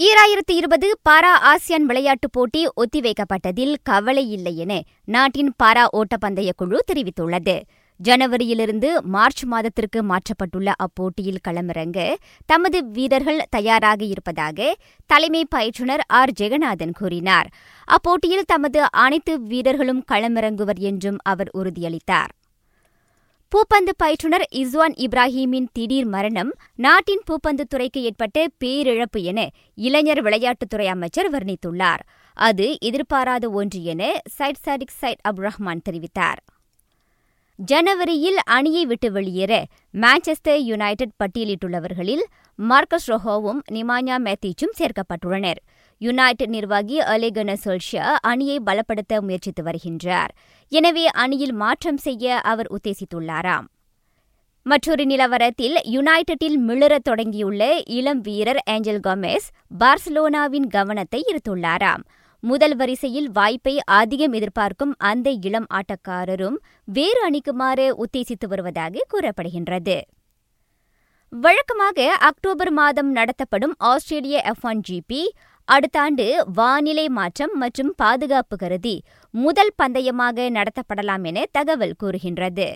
ஈராயிரத்தி இருபது பாரா ஆசியான் விளையாட்டுப் போட்டி ஒத்திவைக்கப்பட்டதில் கவலை இல்லை என நாட்டின் பாரா ஓட்டப்பந்தய குழு தெரிவித்துள்ளது. ஜனவரியிலிருந்து மார்ச் மாதத்திற்கு மாற்றப்பட்டுள்ள அப்போட்டியில் களமிறங்க தமது வீரர்கள் தயாராக இருப்பதாக தலைமை பயிற்றுநர் ஆர். ஜெகநாதன் கூறினார். அப்போட்டியில் தமது அனைத்து வீரர்களும் களமிறங்குவர் என்றும் அவர் உறுதியளித்தார். பூப்பந்து பயிற்றுநர் இஸ்வான் இப்ராஹிமின் திடீர் மரணம் நாட்டின் பூப்பந்து துறைக்கு ஏற்பட்ட பேரிழப்பு என இளைஞர் விளையாட்டுத்துறை அமைச்சர் வர்ணித்துள்ளார். அது எதிர்பாராத ஒன்று என Said Sadiq Said Abdu Rahman தெரிவித்தார். ஜனவரியில் அணியை விட்டு வெளியேற மான்செஸ்டர் யுனைடெட் பட்டியலிட்டுள்ளவர்களில் மார்க்கஸ் ரொஹோவும் நிமானியா மேத்தீச்சும் சேர்க்கப்பட்டுள்ளனர். யுனைடெட் நிர்வாகி அலேகன சோல்ஷியா அணியை பலப்படுத்த முயற்சித்து வருகின்றார். எனவே அணியில் மாற்றம் செய்ய அவர் உத்தேசித்துள்ளாராம். மற்றொரு நிலவரத்தில் யுனைடெட்டில் மிளறத் தொடங்கியுள்ள இளம் வீரர் ஏஞ்சல் கோமெஸ் பார்சலோனாவின் கவனத்தை ஈர்த்துள்ளாராம். முதல் வரிசையில் வாய்ப்பை அதிகம் எதிர்பார்க்கும் அந்த இளம் ஆட்டக்காரரும் வேறு அணிக்குமாறு உத்தேசித்து வருவதாக கூறப்படுகின்றது. வழக்கமாக அக்டோபர் மாதம் நடத்தப்படும் ஆஸ்திரேலிய எஃப் ஒன் ஜிபி அடுத்த ஆண்டு வானிலை மாற்றம் மற்றும் பாதுகாப்பு கருதி முதல் பந்தயமாக நடத்தப்படலாம் என தகவல் கூறுகின்றது.